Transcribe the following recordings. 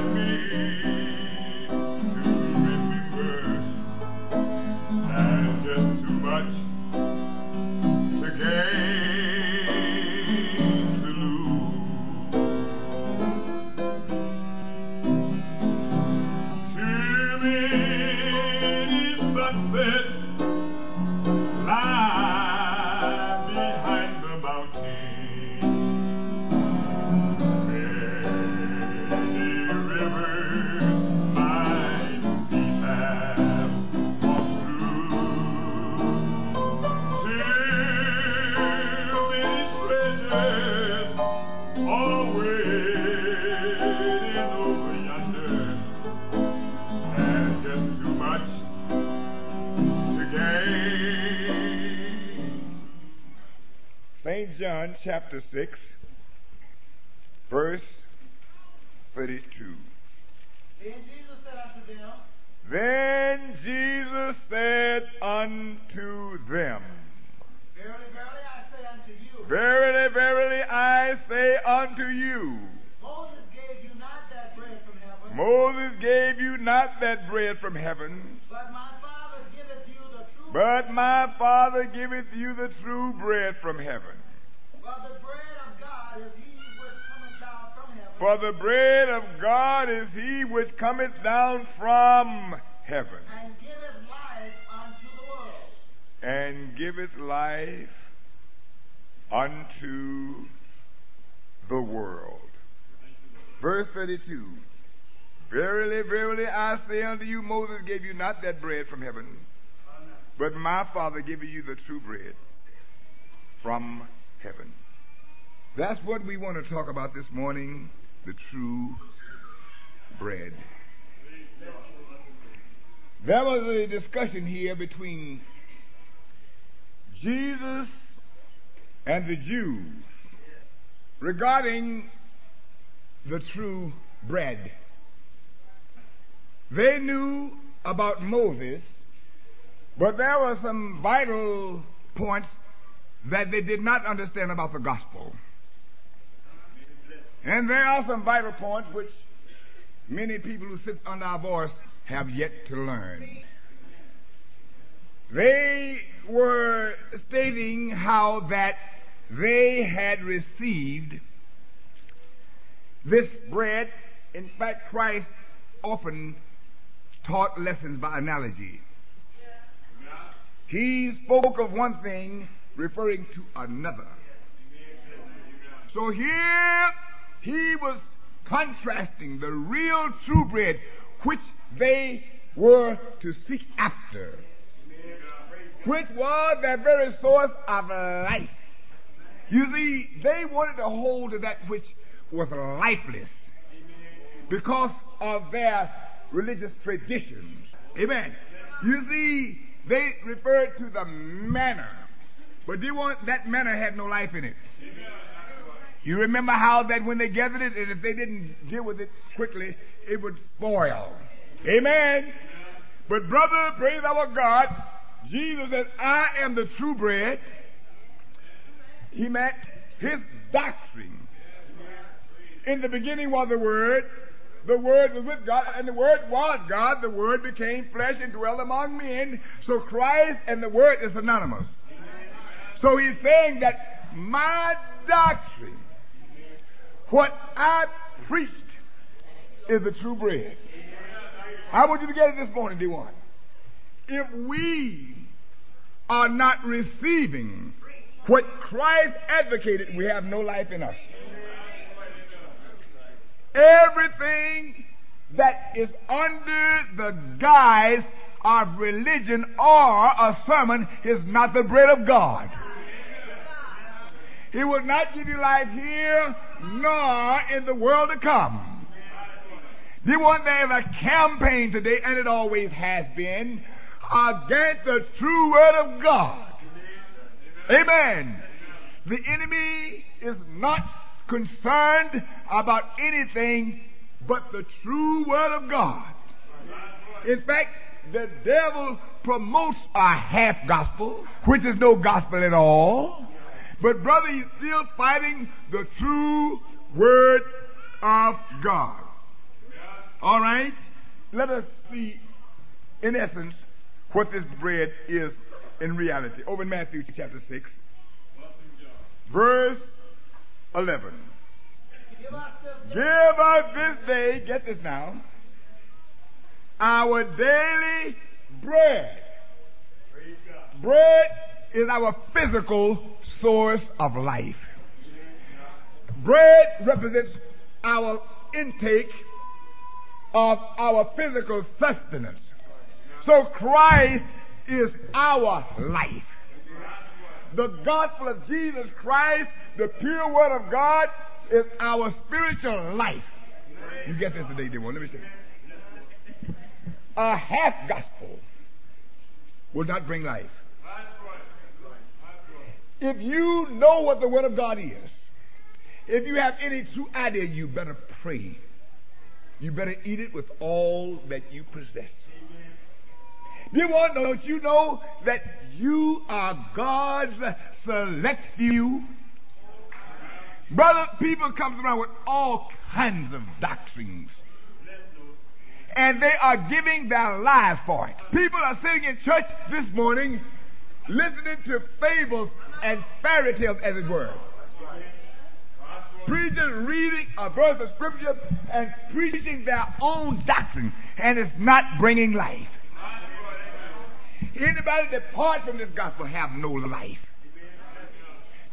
me. John chapter 6, verse 32. Then Jesus said unto them, Then Jesus said unto them, Verily, verily, I say unto you, Verily, verily, I say unto you, Moses gave you not that bread from heaven, Moses gave you not that bread from heaven, but my Father giveth you the true but my Father giveth you the true bread from heaven. For the bread of God is he which cometh down from heaven. For the bread of God is he which cometh down from heaven And giveth life unto the world. and giveth life unto the world. Verse 32. Verily, verily, I say unto you, Moses gave you not that bread from heaven, but my Father giveth you the true bread from heaven. That's what we want to talk about this morning the true bread. There was a discussion here between Jesus and the Jews regarding the true bread. They knew about Moses, but there were some vital points that they did not understand about the gospel. And there are some vital points which many people who sit under our voice have yet to learn. They were stating how that they had received this bread. In fact, Christ often taught lessons by analogy. He spoke of one thing referring to another. So here he was contrasting the real true bread which they were to seek after, which was their very source of life. You see, they wanted to hold to that which was lifeless because of their religious traditions. Amen. You see, they referred to the manna, but they want that manna had no life in it. You remember how that when they gathered it, and if they didn't deal with it quickly, it would spoil. Amen. But brother, praise our God, Jesus said, I am the true bread. He meant his doctrine. In the beginning was the Word. The Word was with God, and the Word was God. The Word became flesh and dwelt among men. So Christ and the Word is synonymous. So he's saying that my doctrine what I preached is the true bread. I want you to get it this morning, dear one. If we are not receiving what Christ advocated, we have no life in us. Everything that is under the guise of religion or a sermon is not the bread of God. He will not give you life here nor in the world to come. The one is a campaign today, and it always has been, against the true word of God. Amen. The enemy is not concerned about anything but the true word of God. In fact, the devil promotes a half gospel, which is no gospel at all. But brother, he's still fighting the true word of God. All right? Let us see, in essence, what this bread is in reality. Over in Matthew chapter 6, verse 11. Give us this day, get this now, our daily bread. Bread is our physical source of life. Bread represents our intake of our physical sustenance. So Christ is our life. The gospel of Jesus Christ, the pure word of God, is our spiritual life. You get this today, dear one. Let me say. A half gospel will not bring life. If you know what the Word of God is, if you have any true idea, you better pray. You better eat it with all that you possess. Dear one, don't you know that you are God's select few? Brother, people come around with all kinds of doctrines. And they are giving their lives for it. People are sitting in church this morning listening to fables and fairy tales, as it were. Preachers reading a verse of scripture and preaching their own doctrine, and it's not bringing life. Anybody depart from this gospel have no life.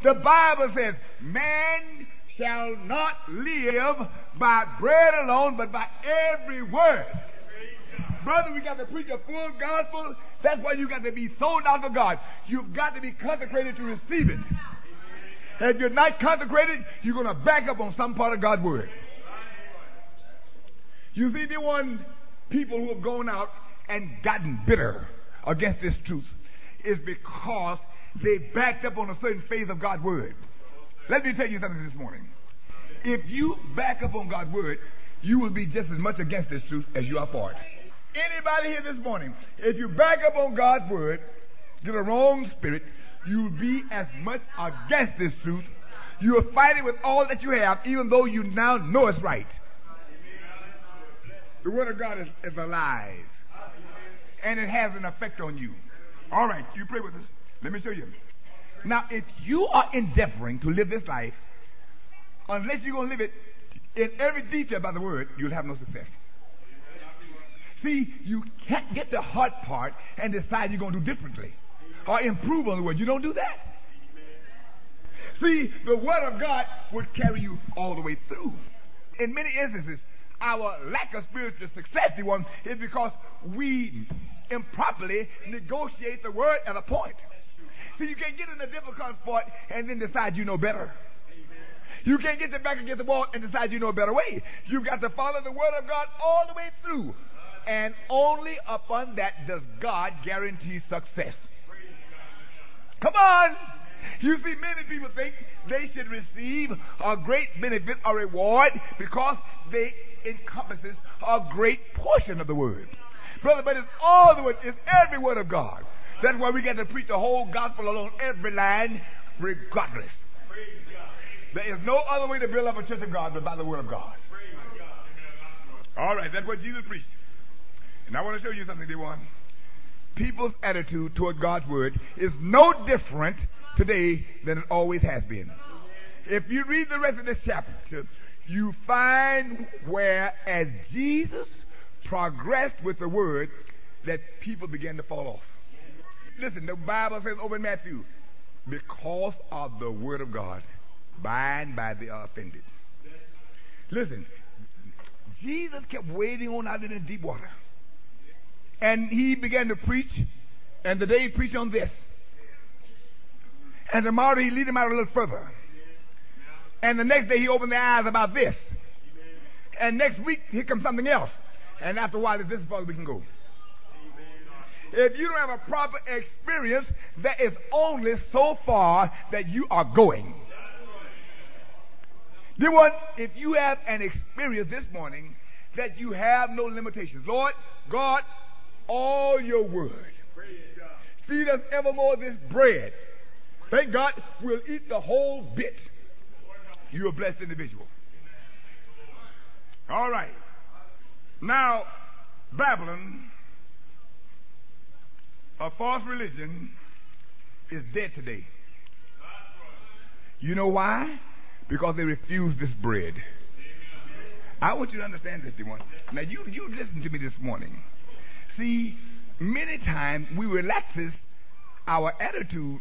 The Bible says, man shall not live by bread alone, but by every word. Brother, we got to preach a full gospel. That's why you got to be sold out for God. You've got to be consecrated to receive it. If you're not consecrated, you're going to back up on some part of God's word. You see, the one people who have gone out and gotten bitter against this truth is because they backed up on a certain phase of God's word. Let me tell you something this morning. If you back up on God's word, you will be just as much against this truth as you are for it. Anybody here this morning, if you back up on God's word, get a wrong spirit, you'll be as much against this truth. You'll fight it with all that you have, even though you now know it's right. The word of God is, is alive. And it has an effect on you. All right, you pray with us. Let me show you. Now, if you are endeavoring to live this life, unless you're going to live it in every detail by the word, you'll have no success. See, you can't get the hard part and decide you're going to do differently or improve on the word. You don't do that. See, the word of God would carry you all the way through. In many instances, our lack of spiritual success, the one, is because we improperly negotiate the word at a point. See, you can't get in a difficult spot and then decide you know better. You can't get the back against the wall and decide you know a better way. You've got to follow the word of God all the way through. And only upon that does God guarantee success. Come on! You see, many people think they should receive a great benefit or reward because they encompasses a great portion of the word. Brother, but it's all the word, it's every word of God. That's why we get to preach the whole gospel along every line, regardless. There is no other way to build up a church of God but by the word of God. All right, that's what Jesus preached. And I want to show you something, dear one. People's attitude toward God's word is no different today than it always has been. If you read the rest of this chapter, you find where as Jesus progressed with the word that people began to fall off. Listen, the Bible says over in Matthew, because of the word of God, by and by they are offended. Listen, Jesus kept waiting on out in the deep water. And he began to preach, and today he preached on this. And tomorrow he lead him out a little further. And the next day he opened their eyes about this. And next week, here comes something else. And after a while, this is as far as we can go. If you don't have a proper experience, that is only so far that you are going. Dear one, if you have an experience this morning that you have no limitations, Lord God, all your word. Feed us evermore this bread. Thank God we'll eat the whole bit. You're a blessed individual. All right. Now, Babylon, a false religion, is dead today. You know why? Because they refuse this bread. I want you to understand this, dear one. Now, you, you listen to me this morning. See, many times we relaxes our attitude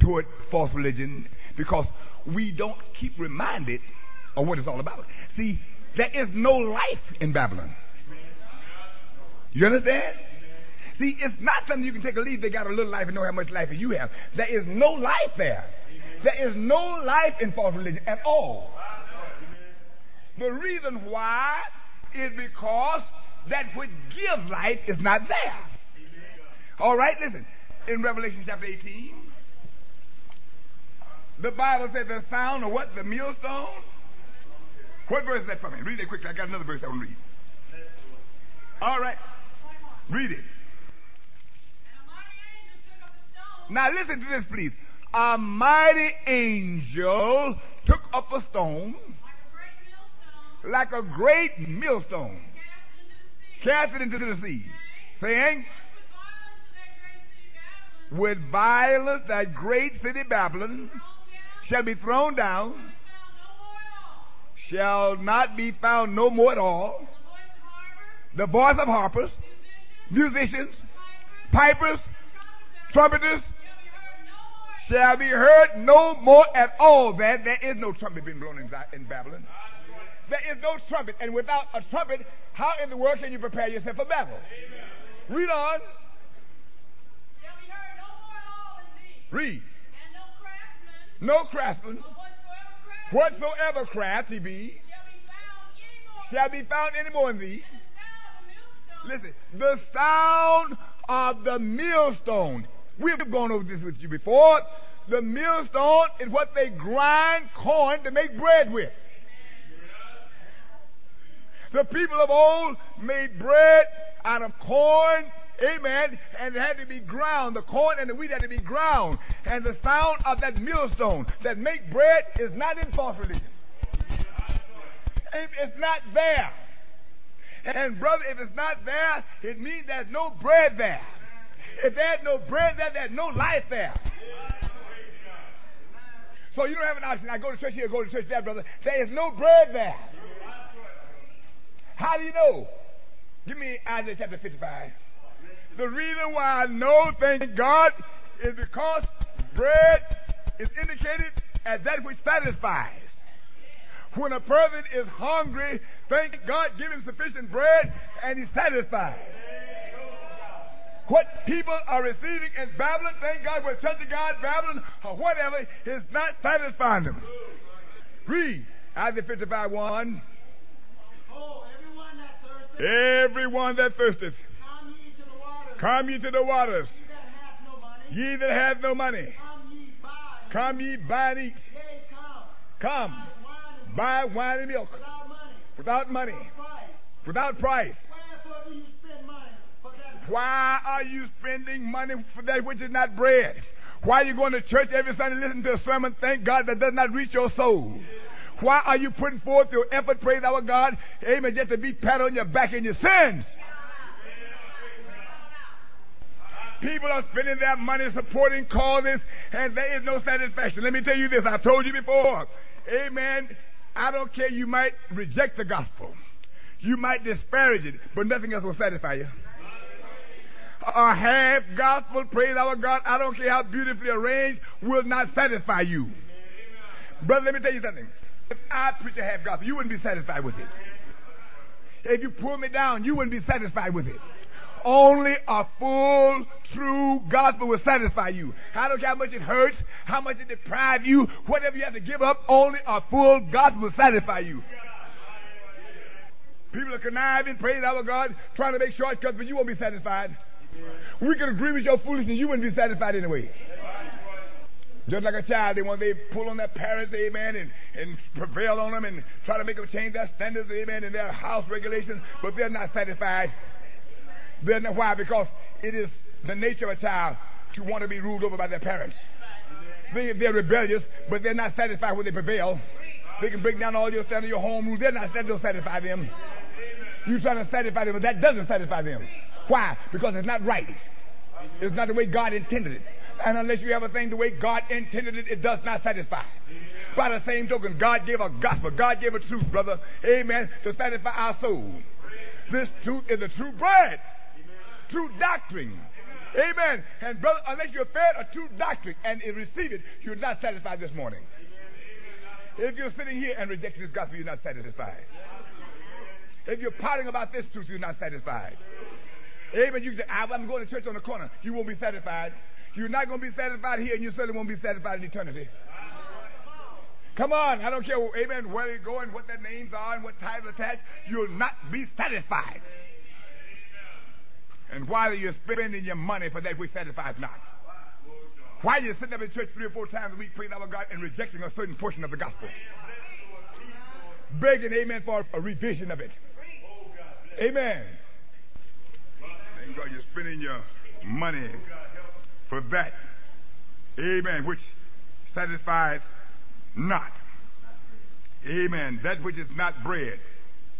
toward false religion because we don't keep reminded of what it's all about. See, there is no life in Babylon. You understand? See, it's not something you can take a leave. They got a little life and know how much life you have. There is no life there. There is no life in false religion at all. The reason why is because that which gives life is not there. All right, listen. In Revelation chapter 18, the Bible says the sound of what? The millstone? What verse is that from? Me? Read it quickly. I got another verse I want to read. All right. Read it. Now listen to this, please. A mighty angel took up a stone like a great millstone, cast it into the sea, saying, with violence that great city Babylon shall be thrown down, shall not be found no more at all. The voice of harpers, musicians, pipers, trumpeters shall be heard no more at all. That there is no trumpet being blown in, Babylon. There is no trumpet, and without a trumpet, how in the world can you prepare yourself for battle? Read on. No Read. No craftsman, whatsoever craft he be, shall be found any more in thee. Listen, the sound of the millstone. We've gone over this with you before. The millstone is what they grind corn to make bread with. The people of old made bread out of corn, amen, and it had to be ground. The corn and the wheat had to be ground. And the sound of that millstone that make bread is not in false religion. It's not there. And brother, if it's not there, it means there's no bread there. If there's no bread there, there's no life there. So you don't have an option. I go to church here, go to church there, brother. There is no bread there. How do you know? Give me Isaiah chapter 55. The reason why I know, thank God, is because bread is indicated as that which satisfies. When a person is hungry, thank God, give him sufficient bread and he's satisfied. What people are receiving in Babylon, thank God, with Church of God, Babylon, or whatever, is not satisfying them. Read Isaiah 55 1. Everyone that thirsteth, come ye to the waters. Ye that have no money, come ye buy. And eat. Come, buy wine and milk. without money, without money. Without price. Why are you spending money for that which is not bread? Why are you going to church every Sunday listening to a sermon, thank God, that does not reach your soul? Why are you putting forth your effort, praise our God, amen, just to be pat on your back in your sins? People are spending their money supporting causes, and there is no satisfaction. Let me tell you this. I've told you before. Amen. I don't care. You might reject the gospel. You might disparage it, but nothing else will satisfy you. A half gospel, praise our God, I don't care how beautifully arranged, will not satisfy you. Brother, let me tell you something. If I preach a half gospel, you wouldn't be satisfied with it. If you pull me down, you wouldn't be satisfied with it. Only a full, true gospel will satisfy you. I don't care how much it hurts, how much it deprives you, whatever you have to give up, only a full gospel will satisfy you. People are conniving, praise our God, trying to make shortcuts, but you won't be satisfied. We can agree with your foolishness, you wouldn't be satisfied anyway. Just like a child, they want they pull on their parents, amen, and, and prevail on them and try to make them change their standards, amen, and their house regulations, but they're not satisfied. They're not, why? Because it is the nature of a child to want to be ruled over by their parents. They, they're rebellious, but they're not satisfied when they prevail. They can break down all your standards, your home rules. They're not that don't satisfy them. You trying to satisfy them, but that doesn't satisfy them. Why? Because it's not right. It's not the way God intended it. And unless you have a thing the way God intended it, it does not satisfy. By the same token, God gave a gospel. God gave a truth, brother. Amen. To satisfy our soul. This truth is the true bread. True doctrine. Amen. And brother, unless you're fed a true doctrine and receive it, you're not satisfied this morning. If you're sitting here and rejecting this gospel, you're not satisfied. If you're pouting about this truth, you're not satisfied. Amen. You say, ah, I'm going to church on the corner. You won't be satisfied. You're not going to be satisfied here, and you certainly won't be satisfied in eternity. Come on, I don't care, amen, where you go and what their names are and what titles attached. You'll not be satisfied. And why are you're spending your money for that which satisfies not. Why are you sitting up in church three or four times a week praying our God and rejecting a certain portion of the gospel? Begging, amen, for a revision of it. Amen. Thank God you're spending your money for that. Amen. Which satisfies not. Amen. That which is not bread.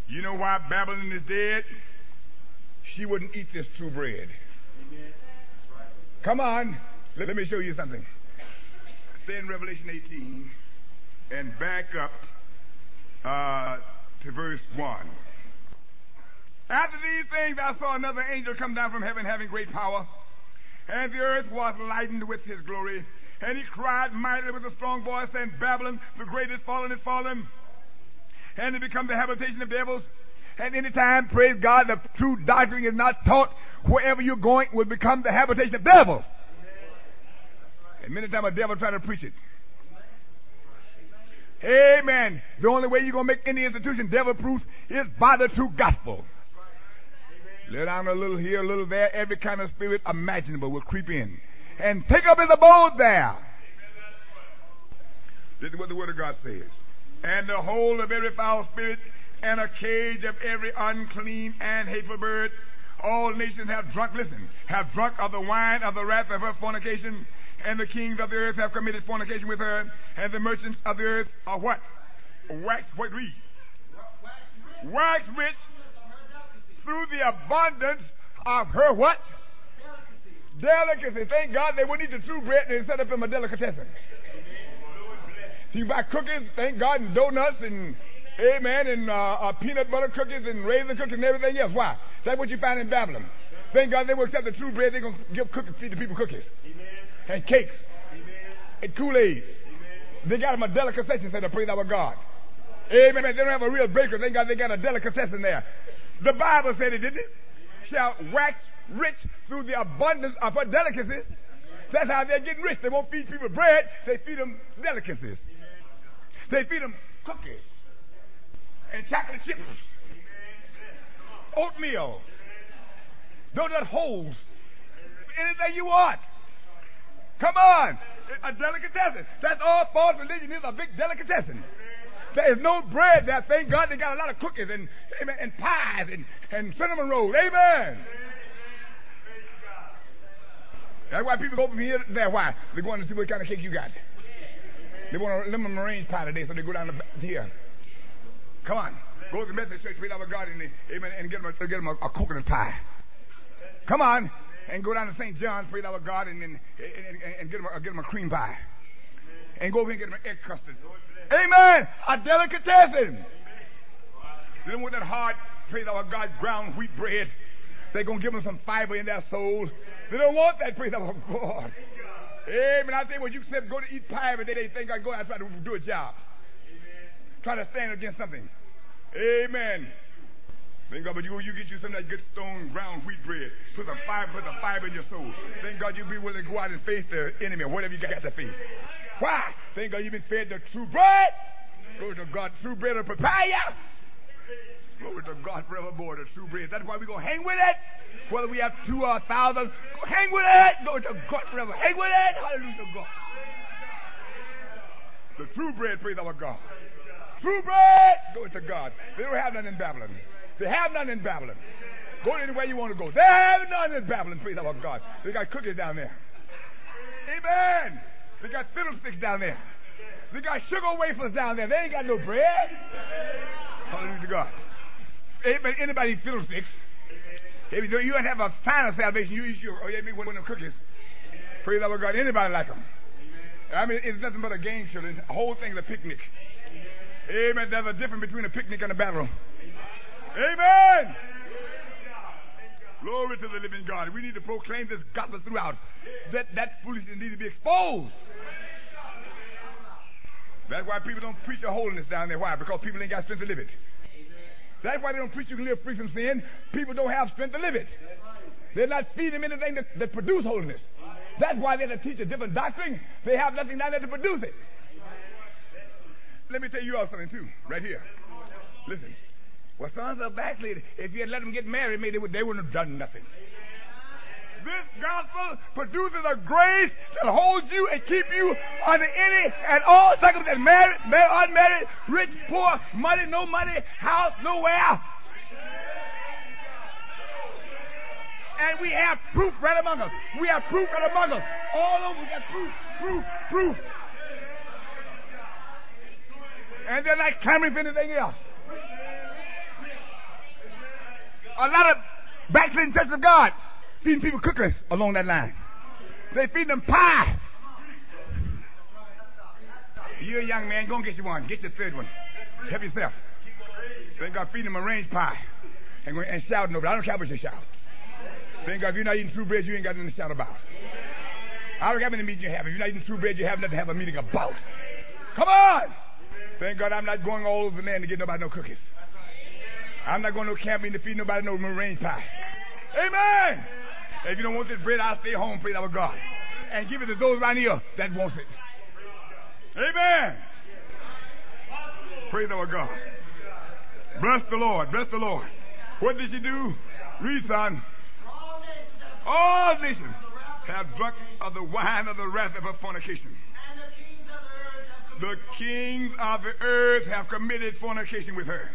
You know why Babylon is dead? She wouldn't eat this true bread. Come on. Let, let me show you something. Stay in Revelation 18 and back up uh, to verse 1. After these things, I saw another angel come down from heaven having great power and the earth was lightened with his glory. And he cried mightily with a strong voice, saying, Babylon, the great is fallen, is fallen, and it become the habitation of devils. And any time, praise God, the true doctrine is not taught, wherever you're going will become the habitation of devils. And many times a devil try to preach it. Amen. The only way you're going to make any institution devil proof is by the true gospel. Let down a little here, a little there. Every kind of spirit imaginable will creep in and take up his abode there. This is what the Word of God says. And the whole of every foul spirit and a cage of every unclean and hateful bird. All nations have drunk, listen, have drunk of the wine of the wrath of her fornication, and the kings of the earth have committed fornication with her, and the merchants of the earth are what? Wax, what read? Wax rich through the abundance of her what? Delicacy. Delicacy. Thank God they wouldn't eat the true bread and they set up them a delicatessen. So you buy cookies, thank God, and donuts and amen, and uh, uh, peanut butter cookies and raisin cookies and everything else. Why? That's what you find in Babylon. Thank God they will accept the true bread. They're going to give cookies, feed the people cookies Amen. and cakes Amen. and Kool-Aid. They got them a delicatessen, said the praise our God. Amen. They don't have a real baker. Thank God they got a delicatessen there. The Bible said it, didn't it? Shall wax rich through the abundance of her delicacies. That's how they're getting rich. They won't feed people bread, they feed them delicacies. They feed them cookies and chocolate chips, oatmeal, donut holes, anything you want. Come on. A delicatessen. That's all false religion is a big delicatessen. There is no bread there. Thank God they got a lot of cookies and amen, and pies and, and cinnamon rolls. Amen. That's why people go from here there. Why? They're going to see what kind of cake you got. They want a lemon meringue pie today, so they go down to here. Come on. Go to the Methodist church, praise our God, and, amen, and get them, a, get them a, a coconut pie. Come on. And go down to St. John's, praise our God, and, and, and, and get, them a, get them a cream pie. And go over and get them an egg custard. Amen. A delicatessen. They don't want that hard, praise our God, ground wheat bread. They're going to give them some fiber in their souls. They don't want that, praise our God. Amen. I think when you said go to eat pie every day, they think I go out try to do a job. Try to stand against something. Amen. Thank God, but you, you get you some of that good stone ground wheat bread. Put the fiber, put the fiber in your soul. Thank God you'll be willing to go out and face the enemy, whatever you got to face. Why? Think you've been fed the true bread. Glory to God, true bread prepare you. Glory to God forevermore, the true bread. That's why we're going to hang with it. Whether we have two or a thousand, go hang with it. Glory to God forever. Hang with it. Hallelujah God. The true bread, praise our God. True bread, glory to God. They don't have none in Babylon. They have none in Babylon. Go anywhere you want to go. They have none in Babylon, praise our God. They got cookies down there. Amen. They got fiddlesticks down there. They got sugar wafers down there. They ain't got no bread. Hallelujah to God. Amen. Anybody fiddlesticks? If you don't have a of salvation, you eat your, oh, yeah, one of them cookies. Praise our God. Anybody like them? I mean, it's nothing but a game, children. The whole thing is a picnic. Amen. There's a difference between a picnic and a battle. Amen. Glory to the living God. We need to proclaim this gospel throughout. That that foolishness needs to be exposed. That's why people don't preach a holiness down there. Why? Because people ain't got strength to live it. That's why they don't preach you can live free from sin. People don't have strength to live it. They're not feeding them anything that, that produce holiness. That's why they're to teach a different doctrine. They have nothing down there to produce it. Let me tell you all something too, right here. Listen. Well, are backslid. If you had let them get married, maybe they, would, they wouldn't have done nothing. This gospel produces a grace that holds you and keep you under any and all circumstances. Married, married, unmarried, rich, poor, money, no money, house, nowhere. And we have proof right among us. We have proof right among us. All over, we got proof, proof, proof. And they're not clamoring for anything else. A lot of backsliding churches of God feeding people cookies along that line. They feed them pie. You're a young man, go and get you one. Get your third one. Help yourself. Thank God feeding them a range pie. And, and shouting over it. I don't care what you shout. Thank God if you're not eating true bread, you ain't got nothing to shout about. I don't care how many meetings you have. If you're not eating true bread, you have nothing to have a meeting about. Come on! Thank God I'm not going all over the land to get nobody no cookies. I'm not going to no camping to feed nobody no range pie. Amen! If you don't want this bread, I'll stay home, praise our God. And give it to those around here that wants it. Amen. Praise our God. Bless the Lord. Bless the Lord. What did she do? Read, son. All nations have drunk of the wine of the wrath of her fornication. The kings of the earth have committed fornication with her.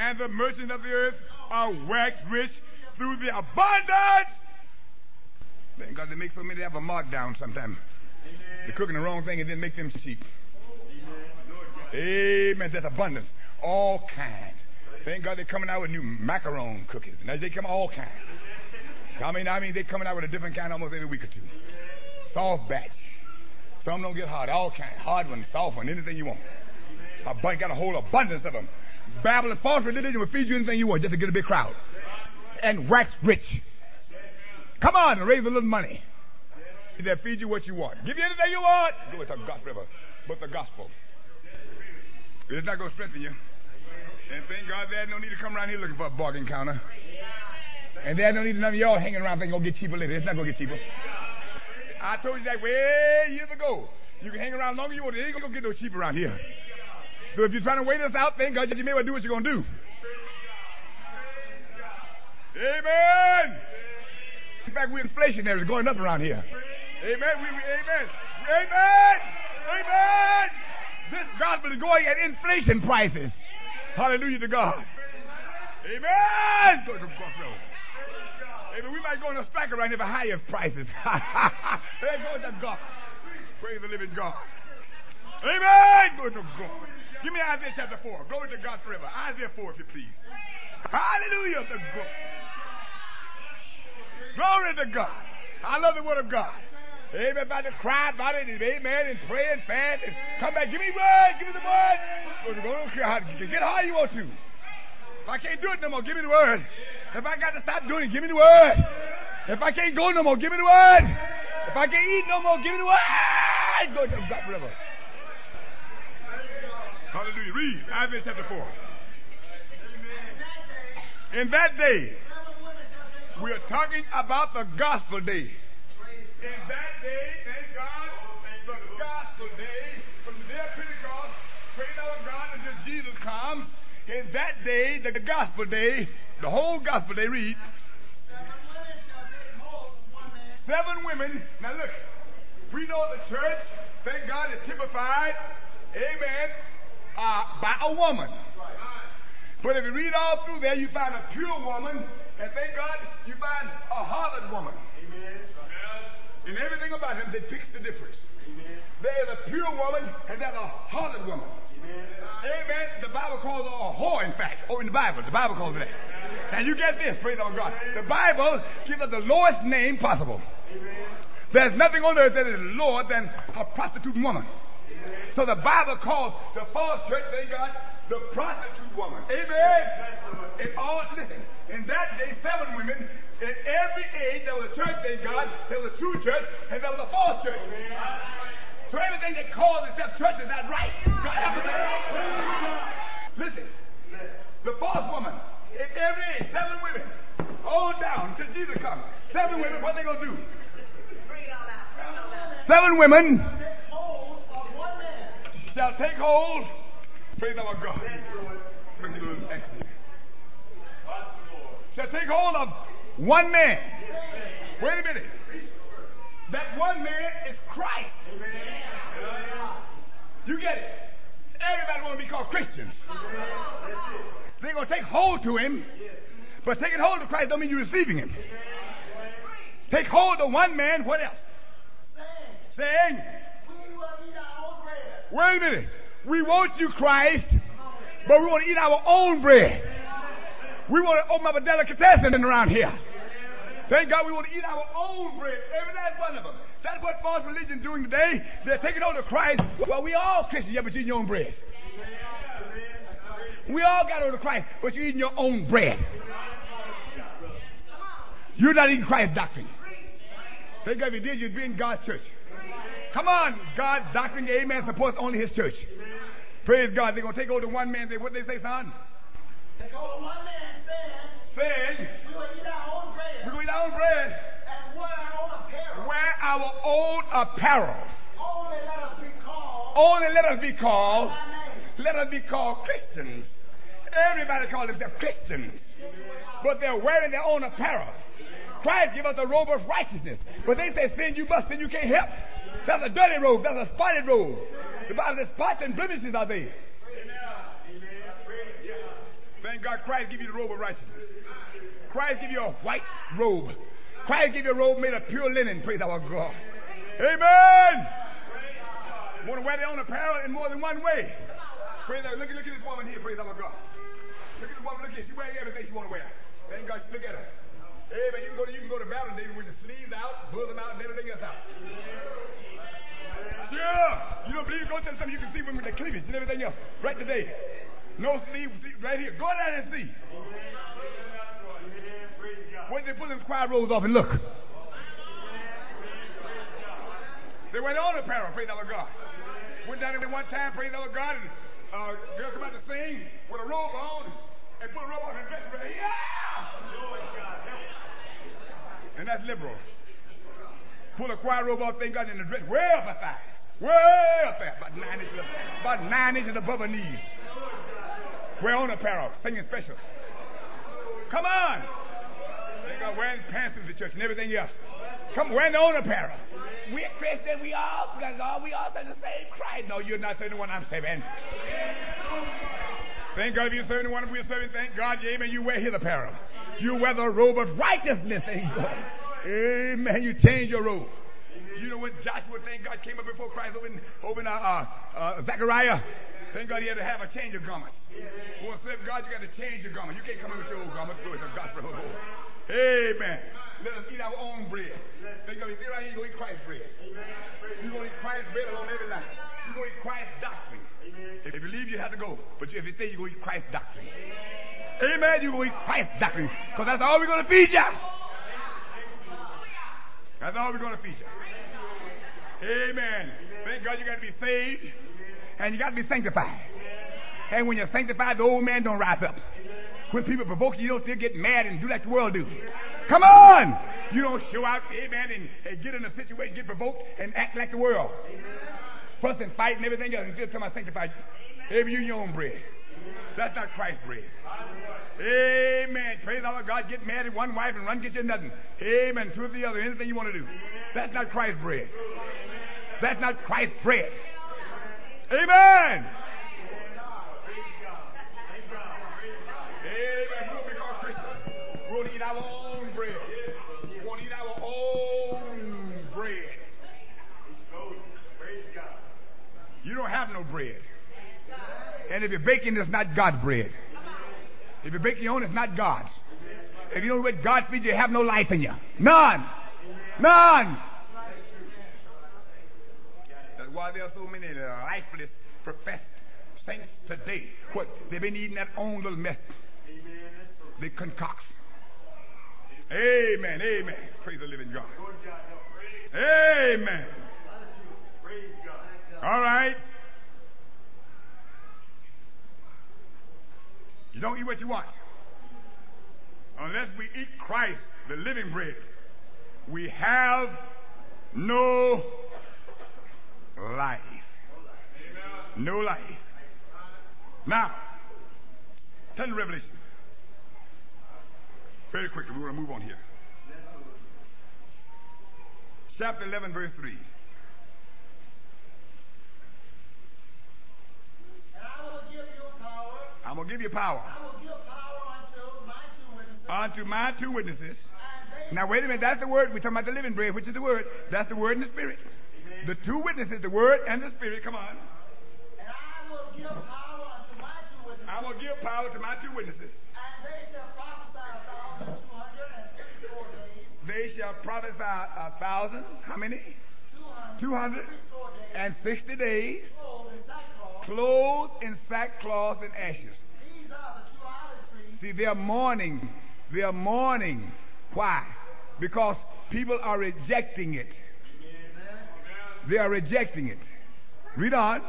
And the merchants of the earth are waxed rich through the abundance. Thank God they make so many they have a markdown sometimes. They're cooking the wrong thing and then make them cheap. Amen. That's abundance. All kinds. Thank God they're coming out with new macaron cookies. Now they come all kinds. I mean, I mean, they're coming out with a different kind almost every week or two. Soft batch. Some don't get hard. All kinds. Hard ones, soft one, anything you want. I got a whole abundance of them. Babylon, false religion will feed you anything you want just to get a big crowd. And wax rich. Come on and raise a little money. They'll feed you what you want. Give you anything you want. Go to God forever. But the gospel. It's not going to strengthen you. And thank God there's no need to come around here looking for a bargain counter. And there's no need none of y'all hanging around thinking going to get cheaper later. It's not going to get cheaper. I told you that way years ago. You can hang around longer you want. It ain't going to get no cheaper around here. So if you're trying to wait us out, thank God you may well do what you're going to do. Amen. In fact, we're inflationary. Going up around here. Amen. We, we, amen. Amen. Amen. This gospel is going at inflation prices. Hallelujah to God. Amen. Amen. We might go on a strike around here for higher prices. Amen. Go to God. Praise the living God. Amen. Go to God. Give me Isaiah chapter 4. Glory to God forever. Isaiah 4, if you please. Hallelujah to God. Glory to God. I love the word of God. To cry about it, and amen, and pray and fast, and come back. Give me the word. Give me the word. Don't care how, get how you want to. If I can't do it no more, give me the word. If I got to stop doing it, give me the word. If I can't go no more, give me the word. If I can't eat no more, give me the word. Go to God forever. Hallelujah. Read Isaiah chapter 4. In that day, we are talking about the gospel day. In that day, thank God, the gospel day, from the day of Pentecost, praise our God until Jesus comes. In that day, the gospel day, the whole gospel day, read. Seven women. Now look, we know the church, thank God, is typified, amen, uh, by a woman. But if you read all through there, you find a pure woman, and thank God, you find a harlot woman. Amen. And everything about him they depicts the difference. Amen. There is a pure woman, and there's a harlot woman. Amen. Amen. The Bible calls her a whore, in fact. Oh, in the Bible, the Bible calls her that. Now you get this, praise our God. The Bible gives us the lowest name possible. There's nothing on earth that is lower than a prostitute woman. So the Bible calls the false church, they got the prostitute woman. Amen. And all, listen, in that day, seven women, in every age, there was a church, they got, there was a true church, and there was a false church. So everything they call themselves church is not right. Listen, the false woman, in every age, seven women, all down until Jesus comes. Seven women, what they gonna do? Seven women shall take hold Praise our God. Shall take hold of one man. Wait a minute. That one man is Christ. You get it? Everybody want to be called Christians. They're going to take hold to him, but taking hold of Christ don't mean you're receiving him. Take hold of one man, what else? Saying, wait a minute. We want you, Christ, but we want to eat our own bread. We want to open up a delicatessen around here. Thank God we want to eat our own bread, every last one of them. That's what false religion doing today. They're taking to Christ. Well, we all Christians, yeah, but you eat your own bread. We all got over to Christ, but you're eating your own bread. You're not eating Christ's doctrine. Thank God if you did, you'd be in God's church. Come on, God's doctrine, amen, supports only His church. Praise God. They're going to take over one man. They, what they say, son? Take over one man saying, saying we're going to eat our own bread. We're going to eat our own bread. And wear our own apparel. Wear our own apparel. Only let us be called. Only let us be called. Let us be called Christians. Everybody calls themselves Christians. But they're wearing their own apparel. Christ give us a robe of righteousness. But they say sin you must and you can't help. That's a dirty robe. That's a spotted robe. The Bible says spots and blemishes are there. Amen. Thank God Christ give you the robe of righteousness. Christ give you a white robe. Christ give you a robe made of pure linen. Praise our God. Amen. Want to wear their own apparel in more than one way. Praise God. Look, look at this woman here. Praise our God. Look at this woman. Look at. She's wearing everything she want to wear. Thank God. Look at her. Amen. You can go to you can go to battle David with the sleeves out, bosom out, and everything else out. Sure. You don't believe? Go tell something you can see women with their cleavage and everything else. Right today. No sleeve, right here. Go down and see. When they pull them choir rolls off and look. They went on apparel, praise our God. Went down there one time, praise our God, and uh, girl come out to sing with a robe on and put a robe on and dress ready. Yeah! And that's liberal. Pull a choir robe off, thank God, and the dress way up. Way up there, about nine inches, about nine inches above her knees. Wear on apparel, singing special. Come on. They got wearing pants in the church and everything else. Come wear their own apparel. We're Christian, we all, because all we all say the same Christ. No, you're not saying the one I'm serving. Thank God if you're serving the one we're serving, thank God, amen, you wear his apparel. You wear the robe of righteousness, Amen. You change your robe. You know when Joshua, thank God, came up before Christ over in, over in uh, uh, uh, Zechariah, thank God he had to have a change of garment. For serve God, you got to change your garment. You can't come in with your old garment. Go with the gospel. Amen. Let us eat our own bread. Thank God, if you're right here, you're going to eat Christ's bread. You're going to eat Christ's bread along every night. You're going to eat Christ's doctrine. If you leave, you have to go. But if you stay, you're going to eat Christ's doctrine. Amen. You're going to eat Christ's doctrine. Because that's all we're going to feed you. That's all we're going to feed you. Amen. Thank God you got to be saved and you got to be sanctified. And when you're sanctified, the old man don't rise up. When people provoke you, you don't still get mad and do like the world do. Come on! You don't show out, amen, and, and get in a situation, get provoked, and act like the world. Fuss and fight and everything else, and still tell my sanctified. Maybe you your own bread. That's not Christ's bread. Amen. Praise our God. Get mad at one wife and run get you nothing. Amen. Two of the other. Anything you want to do. That's not Christ's bread. That's not Christ's bread. Amen. Amen. We'll eat our own bread. We'll eat our own bread. You don't have no bread. And if you're baking, it's not God's bread. If you're baking your own, it's not God's. If you don't let God feed you, you have no life in you. None. None. That's why there are so many uh, lifeless professed saints today. What? They've been eating that own little mess. They concoct. Amen. Amen. Praise the living God. Amen. All right. You don't eat what you want. Unless we eat Christ, the living bread, we have no life. No life. Now, turn to Revelation. Very quickly, we're going to move on here. Chapter 11, verse 3. I'm going to give you power. Unto my two witnesses. Now, wait a minute. That's the word. We're talking about the living bread, which is the word. That's the word and the spirit. The two witnesses, the word and the spirit. Come on. And I will give power unto my two witnesses. I will give power to my two witnesses. And they shall prophesy a thousand two hundred and thirty-four days. They shall prophesy a thousand. How many? Two hundred. 260 days. Clothed in sackcloth. Clothed in sackcloth and ashes. The two olive trees. See, they're mourning. They're mourning. Why? Because people are rejecting it. They are rejecting it. Read on. And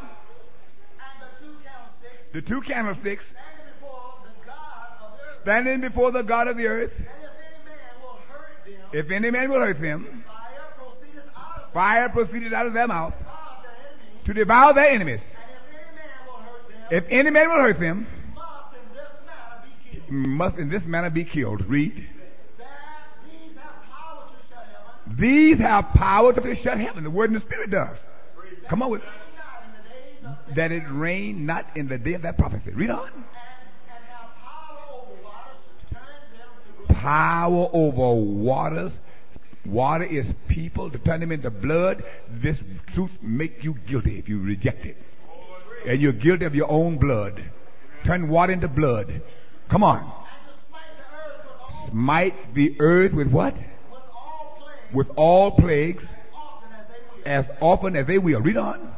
the two candlesticks The two candlesticks standing before the God of the earth. standing before the God of the earth. And if any man will hurt them, If any man will hurt them, fire proceedeth out of fire proceeded out of their mouth God their enemies. to devour their enemies. If any man will hurt them, must in this manner be killed. in. Read. These have power to shut heaven. The word and the spirit does. Come on with in that it rain not in the day of that prophecy. Read on. Power over waters. Water is people to turn them into blood. This truth make you guilty if you reject it. And you're guilty of your own blood. Turn water into blood. Come on. Smite the earth with what? with all plagues, as often as they will. Read on.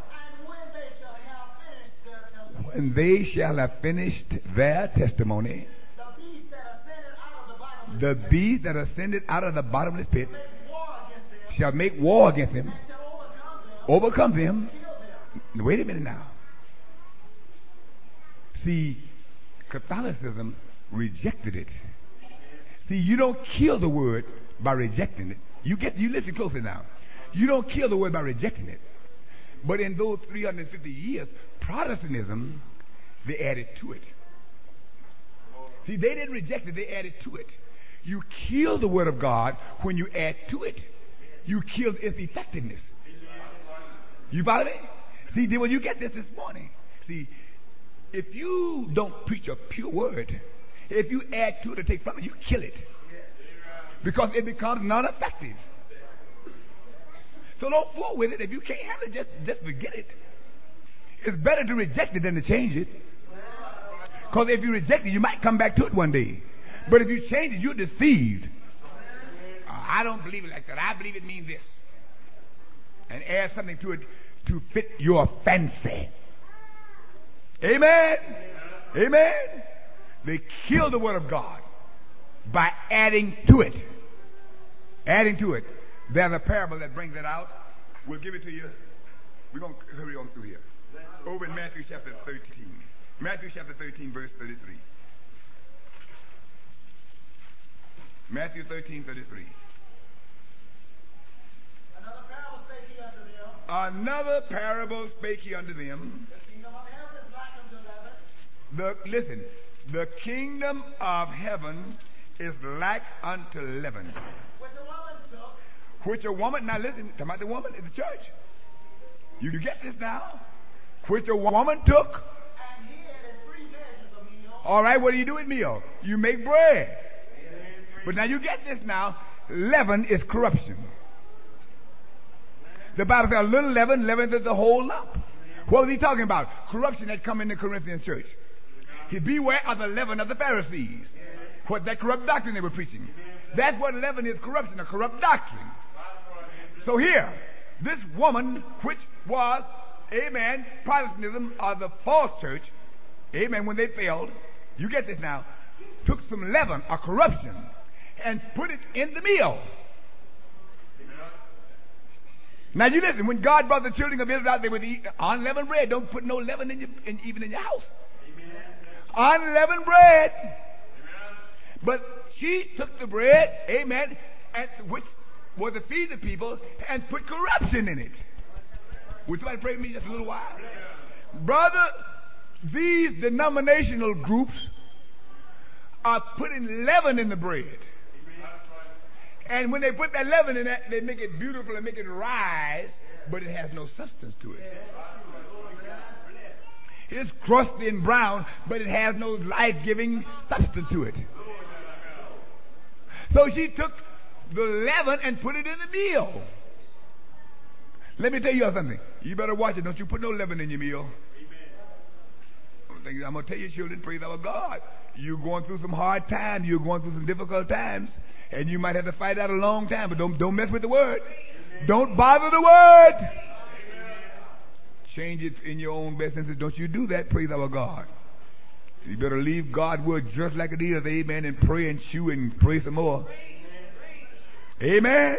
And when they shall have finished their testimony, the beast that ascended out of the bottomless pit shall make war against them, overcome them. Wait a minute now. See, Catholicism rejected it. See, you don't kill the word by rejecting it. You get you listen closely now. You don't kill the word by rejecting it. But in those 350 years, Protestantism, they added to it. See, they didn't reject it, they added to it. You kill the word of God when you add to it. You kill its effectiveness. You follow me? See, when you get this this morning, see, if you don't preach a pure word, if you add to it or take from it, you kill it. Because it becomes non effective. So don't fool with it. If you can't handle it, just, just forget it. It's better to reject it than to change it. Because if you reject it, you might come back to it one day. But if you change it, you're deceived. Uh, I don't believe it like that. I believe it means this. And add something to it to fit your fancy. Amen. Amen. They kill the word of God by adding to it. Adding to it. There's a parable that brings it out. We'll give it to you. We're going to hurry on through here. Over in Matthew chapter 13. Matthew chapter 13, verse 33. Matthew 13, 33. Another parable spake he unto them. Another parable spake he unto them. The kingdom of heaven is like unto leaven, The, listen, the kingdom of heaven is like unto leaven, which a woman took which a woman, now listen, talking about the woman in the church. You, get this now? Which a woman took. and hid in three measures of meal. All right, what do you do with meal? You make bread. But now you get this now. Leaven is corruption. The Bible says a little leaven leavens the whole lump. What was he talking about? Corruption had come in the Corinthian church. He beware of the leaven of the Pharisees. What that corrupt doctrine they were preaching. That's what leaven is corruption, a corrupt doctrine. So here, this woman, which was, amen, Protestantism or the false church, amen, when they failed, you get this now, took some leaven or corruption and put it in the meal. Now you listen, when God brought the children of Israel out, they would eat unleavened bread. Don't put no leaven in your, in, even in your house. Unleavened bread. But she took the bread, amen, and which was to feed the people, and put corruption in it. Would somebody pray with me just a little while? Brother, these denominational groups are putting leaven in the bread. And when they put that leaven in it, they make it beautiful and make it rise, but it has no substance to it. It's crusty and brown, but it has no life-giving substance to it. So she took the leaven and put it in the meal. Let me tell you something. You better watch it. Don't you put no leaven in your meal. I'm going to tell you, children, praise our God. You're going through some hard times. You're going through some difficult times. And you might have to fight out a long time, but don't, don't mess with the word. Don't bother the word. Change it in your own best interest. Don't you do that, praise our God. You better leave God's word just like it is, amen, and pray and chew and pray some more. Amen.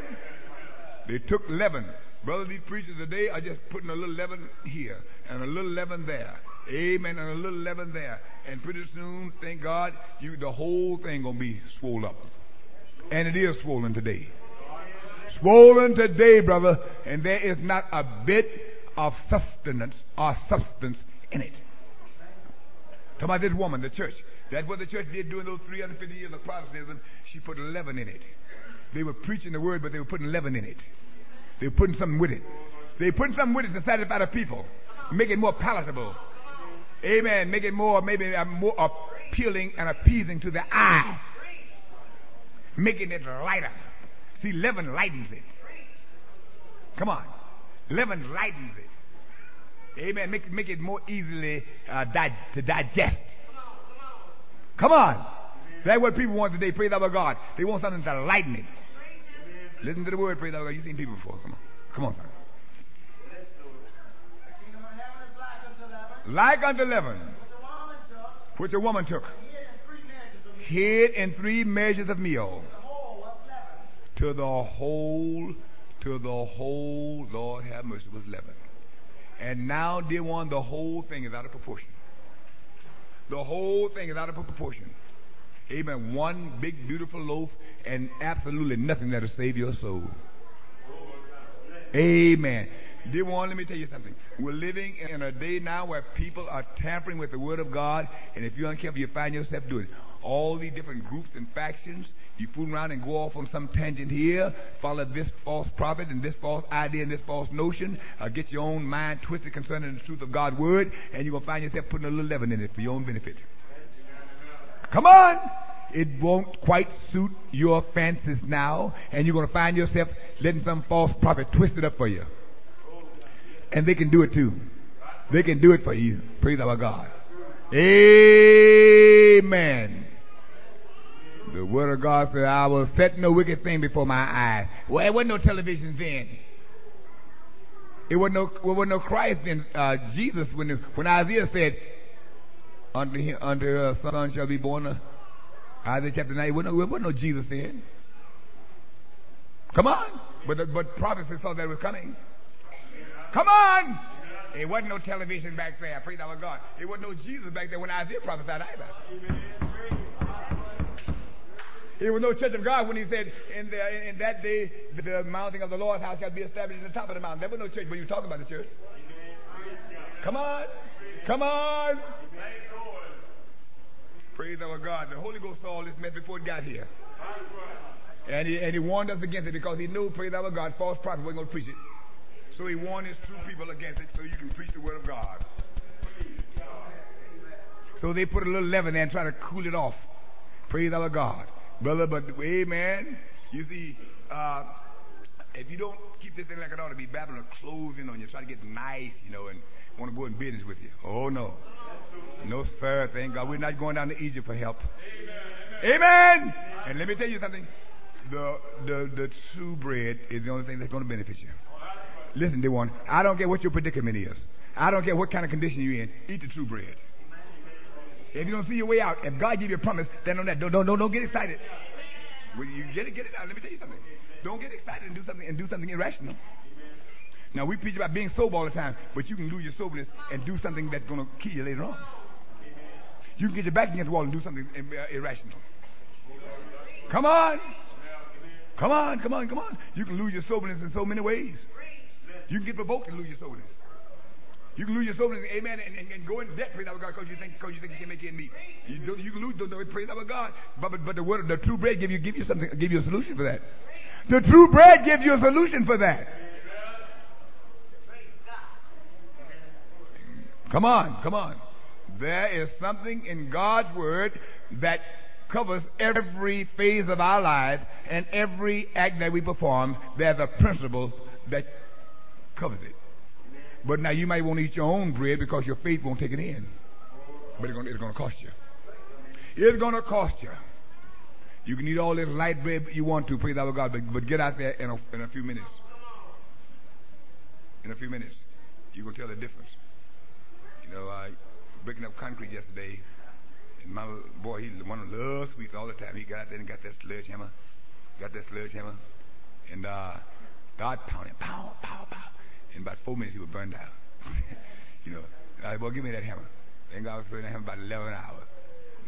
They took leaven. Brother, these preachers today are just putting a little leaven here and a little leaven there. Amen. And a little leaven there. And pretty soon, thank God, you the whole thing gonna be swollen up. And it is swollen today. Swollen today, brother, and there is not a bit of sustenance or substance in it. Talk about this woman, the church. That's what the church did during those 350 years of Protestantism. She put leaven in it. They were preaching the word, but they were putting leaven in it. They were putting something with it. They were putting something with it to satisfy the people, make it more palatable. Amen. Make it more, maybe uh, more appealing and appeasing to the eye. Making it lighter. See, leaven lightens it. Come on. Leaven lightens it. Amen. Make, make it more easily uh, to digest. Come on. That's what people want today. Praise our God. They want something to lighten it. Listen to the word, praise our God. You've seen people before. Come on. Come on, son. Like unto leaven, which a woman took, hid in three measures of meal. To the whole, to the whole, Lord have mercy, was leaven. And now, dear one, the whole thing is out of proportion. The whole thing is out of proportion. Amen. One big, beautiful loaf and absolutely nothing that'll save your soul. Amen. Dear one, let me tell you something. We're living in a day now where people are tampering with the Word of God, and if you're uncareful, you find yourself doing it. All these different groups and factions, you fool around and go off on some tangent here, follow this false prophet and this false idea and this false notion, uh, get your own mind twisted concerning the truth of God's Word, and you're going to find yourself putting a little leaven in it for your own benefit. Come on! It won't quite suit your fancies now, and you're going to find yourself letting some false prophet twist it up for you. And they can do it too. They can do it for you. Praise our God. Amen. The word of God said, I will set no wicked thing before my eyes. Well, it wasn't no television then. It wasn't no, it wasn't no Christ then. Uh, Jesus, when, when Isaiah said, unto, him, unto a son shall be born, uh, Isaiah chapter 9, it wasn't, no, wasn't no Jesus then. Come on. But, the, but prophecy saw that it was coming. Come on! It wasn't no television back there. Praise our God. It wasn't no Jesus back there when Isaiah prophesied either. There was no church of God when he said, in, the, in that day, the, mounting of the Lord's house shall be established at the top of the mountain. There was no church, but you were talking about the church. Come on. Come on. Praise our God. The Holy Ghost saw all this mess before it got here. And he, and he warned us against it because he knew, praise our God, false prophets weren't going to preach it. So he warned his true people against it so you can preach the word of God. So they put a little leaven there and try to cool it off. Praise our God. Brother, but amen. You see, uh, if you don't keep this thing like it ought to be, Babylon closing on you, try to get nice, you know, and want to go in business with you. Oh, no. No, sir. Thank God. We're not going down to Egypt for help. Amen. Amen. And let me tell you something. The, the, the true bread is the only thing that's going to benefit you. Listen, dear one. I don't care what your predicament is. I don't care what kind of condition you're in. Eat the true bread. If you don't see your way out, if God give you a promise, stand on that. Don't, don't, don't, don't get excited. When you get it, get it out. Let me tell you something. Don't get excited and do something and do something irrational. Now we preach about being sober all the time, but you can lose your soberness and do something that's going to kill you later on. You can get your back against the wall and do something uh, irrational. Come on. Come on, come on, come on. You can lose your soberness in so many ways. You can get provoked and lose your soberness. You can lose your soberness, amen, and, and, and go into debt, our God, because you think because you think you can make it meet. You, do, you can lose, don't, don't, praise our God. But, but but the word, the true bread give you give you something, give you a solution for that. The true bread gives you a solution for that. Come on, come on. There is something in God's Word that covers every phase of our lives and every act that we perform. There's a principle that covers it. But now you might want to eat your own bread because your faith won't take it in. But it's going, to cost you. It's going to cost you. You can eat all this light bread you want to, praise our God, but, but get out there in a, in a few minutes. In a few minutes, you're going to tell the difference. You know, I breaking up concrete yesterday, and my boy, he one of love sweets all the time. He got out there and got that sledgehammer, got that sledgehammer, and uh, God pounding, pow, pow, pow. In about four minutes, he was burned out. you know, boy, give me that hammer. Thank God for that hammer about 11 hours.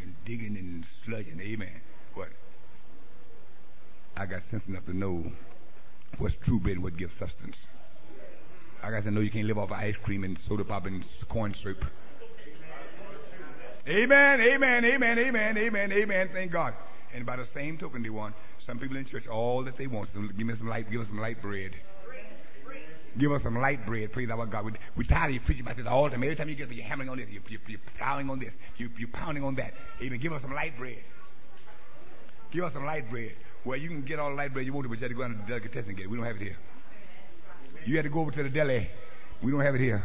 And digging and sludging. Amen. What? I got sense enough to know what's true bread and what gives substance. I got to know you can't live off of ice cream and soda pop and corn syrup. Amen, amen, amen, amen, amen, amen. Thank God. And by the same token, they want some people in church all that they want. Give me some light, give us some light bread. Give us some light bread. Praise our God. We, we're tired of you preaching about this all time. Every time you get you're hammering on this, you're, you're, you're plowing on this, you, you're pounding on that. Amen. Give us some light bread. Give us some light bread. Well, you can get all the light bread you want to, but you have to go down to the delicatessen and get it. We don't have it here. You had to go over to the deli. We don't have it here.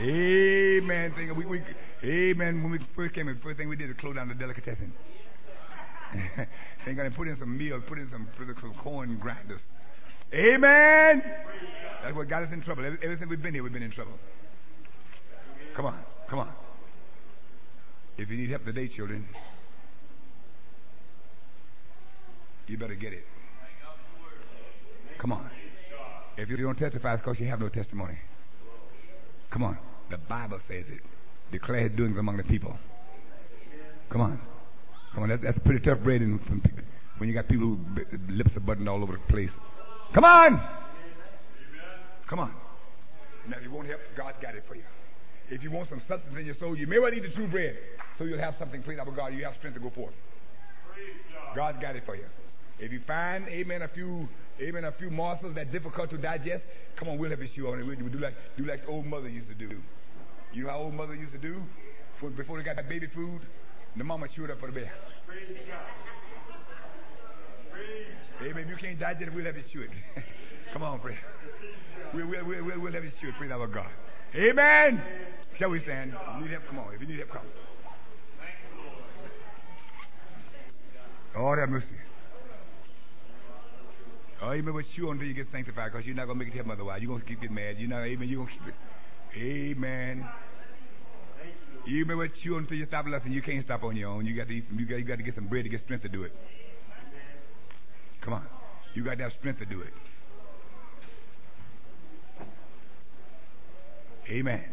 Amen. Thing we, we, amen. When we first came in, the first thing we did was close down the delicatessen. Thank God, and put in some meal, put in some, some corn grinders. Amen. That's what got us in trouble. Ever, since we've been here, we've been in trouble. Come on, come on. If you need help today, children, you better get it. Come on. If you don't testify, it's because you have no testimony. Come on. The Bible says it. Declare doings among the people. Come on. Come on. That's, that's pretty tough bread in, when you got people who lips are buttoned all over the place. Come on. Come on. Now, if you want help, God got it for you. If you want some substance in your soul, you may well eat the true bread so you'll have something clean up with God. You have strength to go forth. God got it for you. If you find, amen, a few, amen, a few morsels that difficult to digest, come on, we'll have you chew on it. We'll do like, do like the old mother used to do. You know how old mother used to do? Before they got that baby food, the mama chewed up for the baby. Amen. You can't digest it, we'll have you chew it. come on, pray. We'll, we'll, we'll, we'll have you chew it. Praise our God. Amen. Shall we stand? If you need help, come on. If you need help, come. Oh, have mercy. Oh, you remember chew until you get sanctified because you're not going to make it to heaven otherwise. You're going to keep getting mad. You're not, amen. You're going to keep it. Amen. You remember chew until you stop lusting. You can't stop on your own. You got to eat some, you got, you got to get some bread to get strength to do it. Come on. You got to have strength to do it. Amen.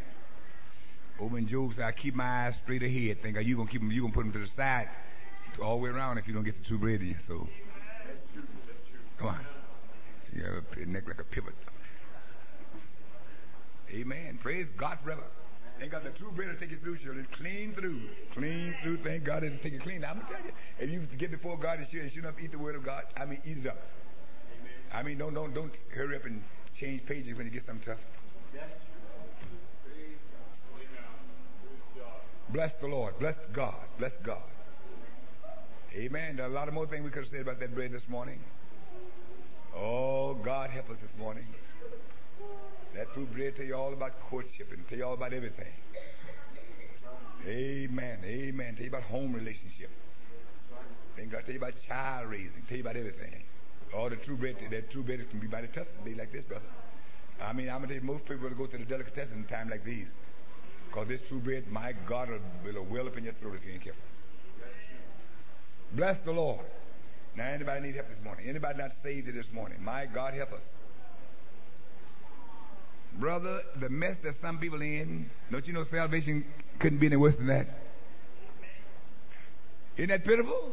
Over in Job said, I keep my eyes straight ahead. Think you gonna keep them, you gonna put them to the side all the way around if you don't get the true bread in. So, come on. You have a neck like a pivot. Amen. Praise God forever. Thank God the true bread will take you through, children. Clean through. Clean through. Thank God it'll take you clean. I'm going to tell you, if you get before God and should, should not eat the word of God, I mean, eat it up. Amen. I mean, don't, don't, don't hurry up and change pages when you get something tough. Bless the Lord. Bless God. Bless God. Amen. There are a lot of more things we could have said about that bread this morning. Oh, God help us this morning. That true bread tell you all about courtship and tell you all about everything. Amen. Amen. Tell you about home relationship. Thank God tell you about child raising. Tell you about everything. All the true bread, that true bread can be mighty tough be like this, brother. I mean, I'm to tell you, most people will go to the delicatessen in time like these. Because this true bread, my God, will, will well up in your throat if you ain't careful. Bless the Lord. Now, anybody need help this morning? Anybody not saved this morning? My God, help us. Brother, the mess that some people in, don't you know salvation couldn't be any worse than that? Isn't that pitiful?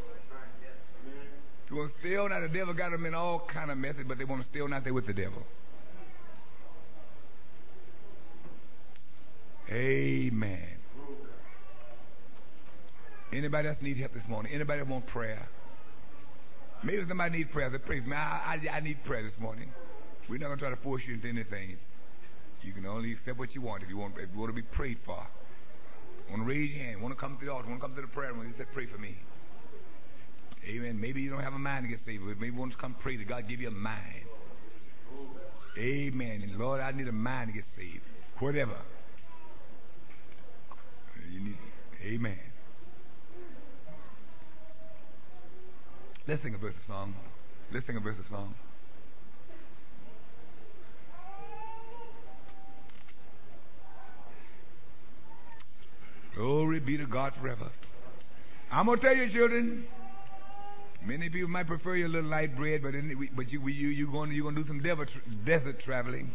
To want to steal now, the devil got them in all kind of messes, but they want to steal not there with the devil. Amen. Anybody else need help this morning? Anybody want prayer? Maybe somebody needs prayer. For me. I, I, I need prayer this morning. We're not going to try to force you into anything. You can only accept what you want if you want, if you want to be prayed for. Want to raise your hand? Want to come to the altar? Want to come to the prayer room? You say, pray for me. Amen. Maybe you don't have a mind to get saved, but maybe you want to come pray to God give you a mind. Amen. And Lord, I need a mind to get saved. Whatever. You need. Amen. Let's sing a verse of song. Let's sing a verse of song. Glory be to God forever. I'm gonna tell you, children. Many people might prefer your little light bread, but but you you you going you gonna do some desert desert traveling.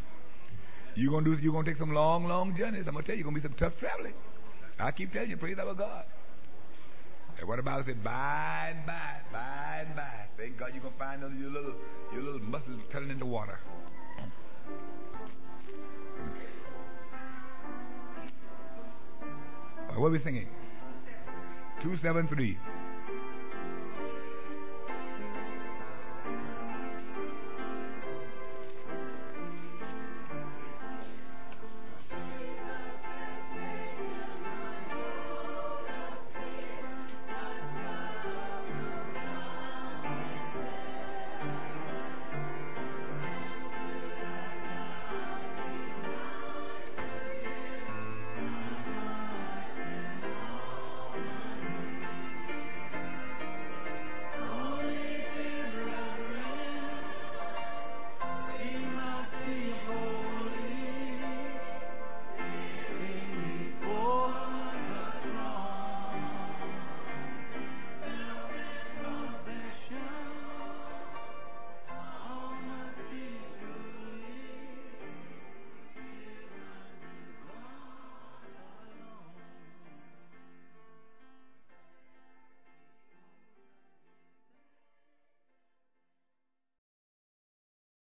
You're gonna do you're gonna take some long long journeys. I'm gonna tell you, you're gonna be some tough traveling. I keep telling you, praise our God. And what about it? By and by, by and by. Thank God you're gonna find those your little your little muscles turning into water. What are we singing? 273.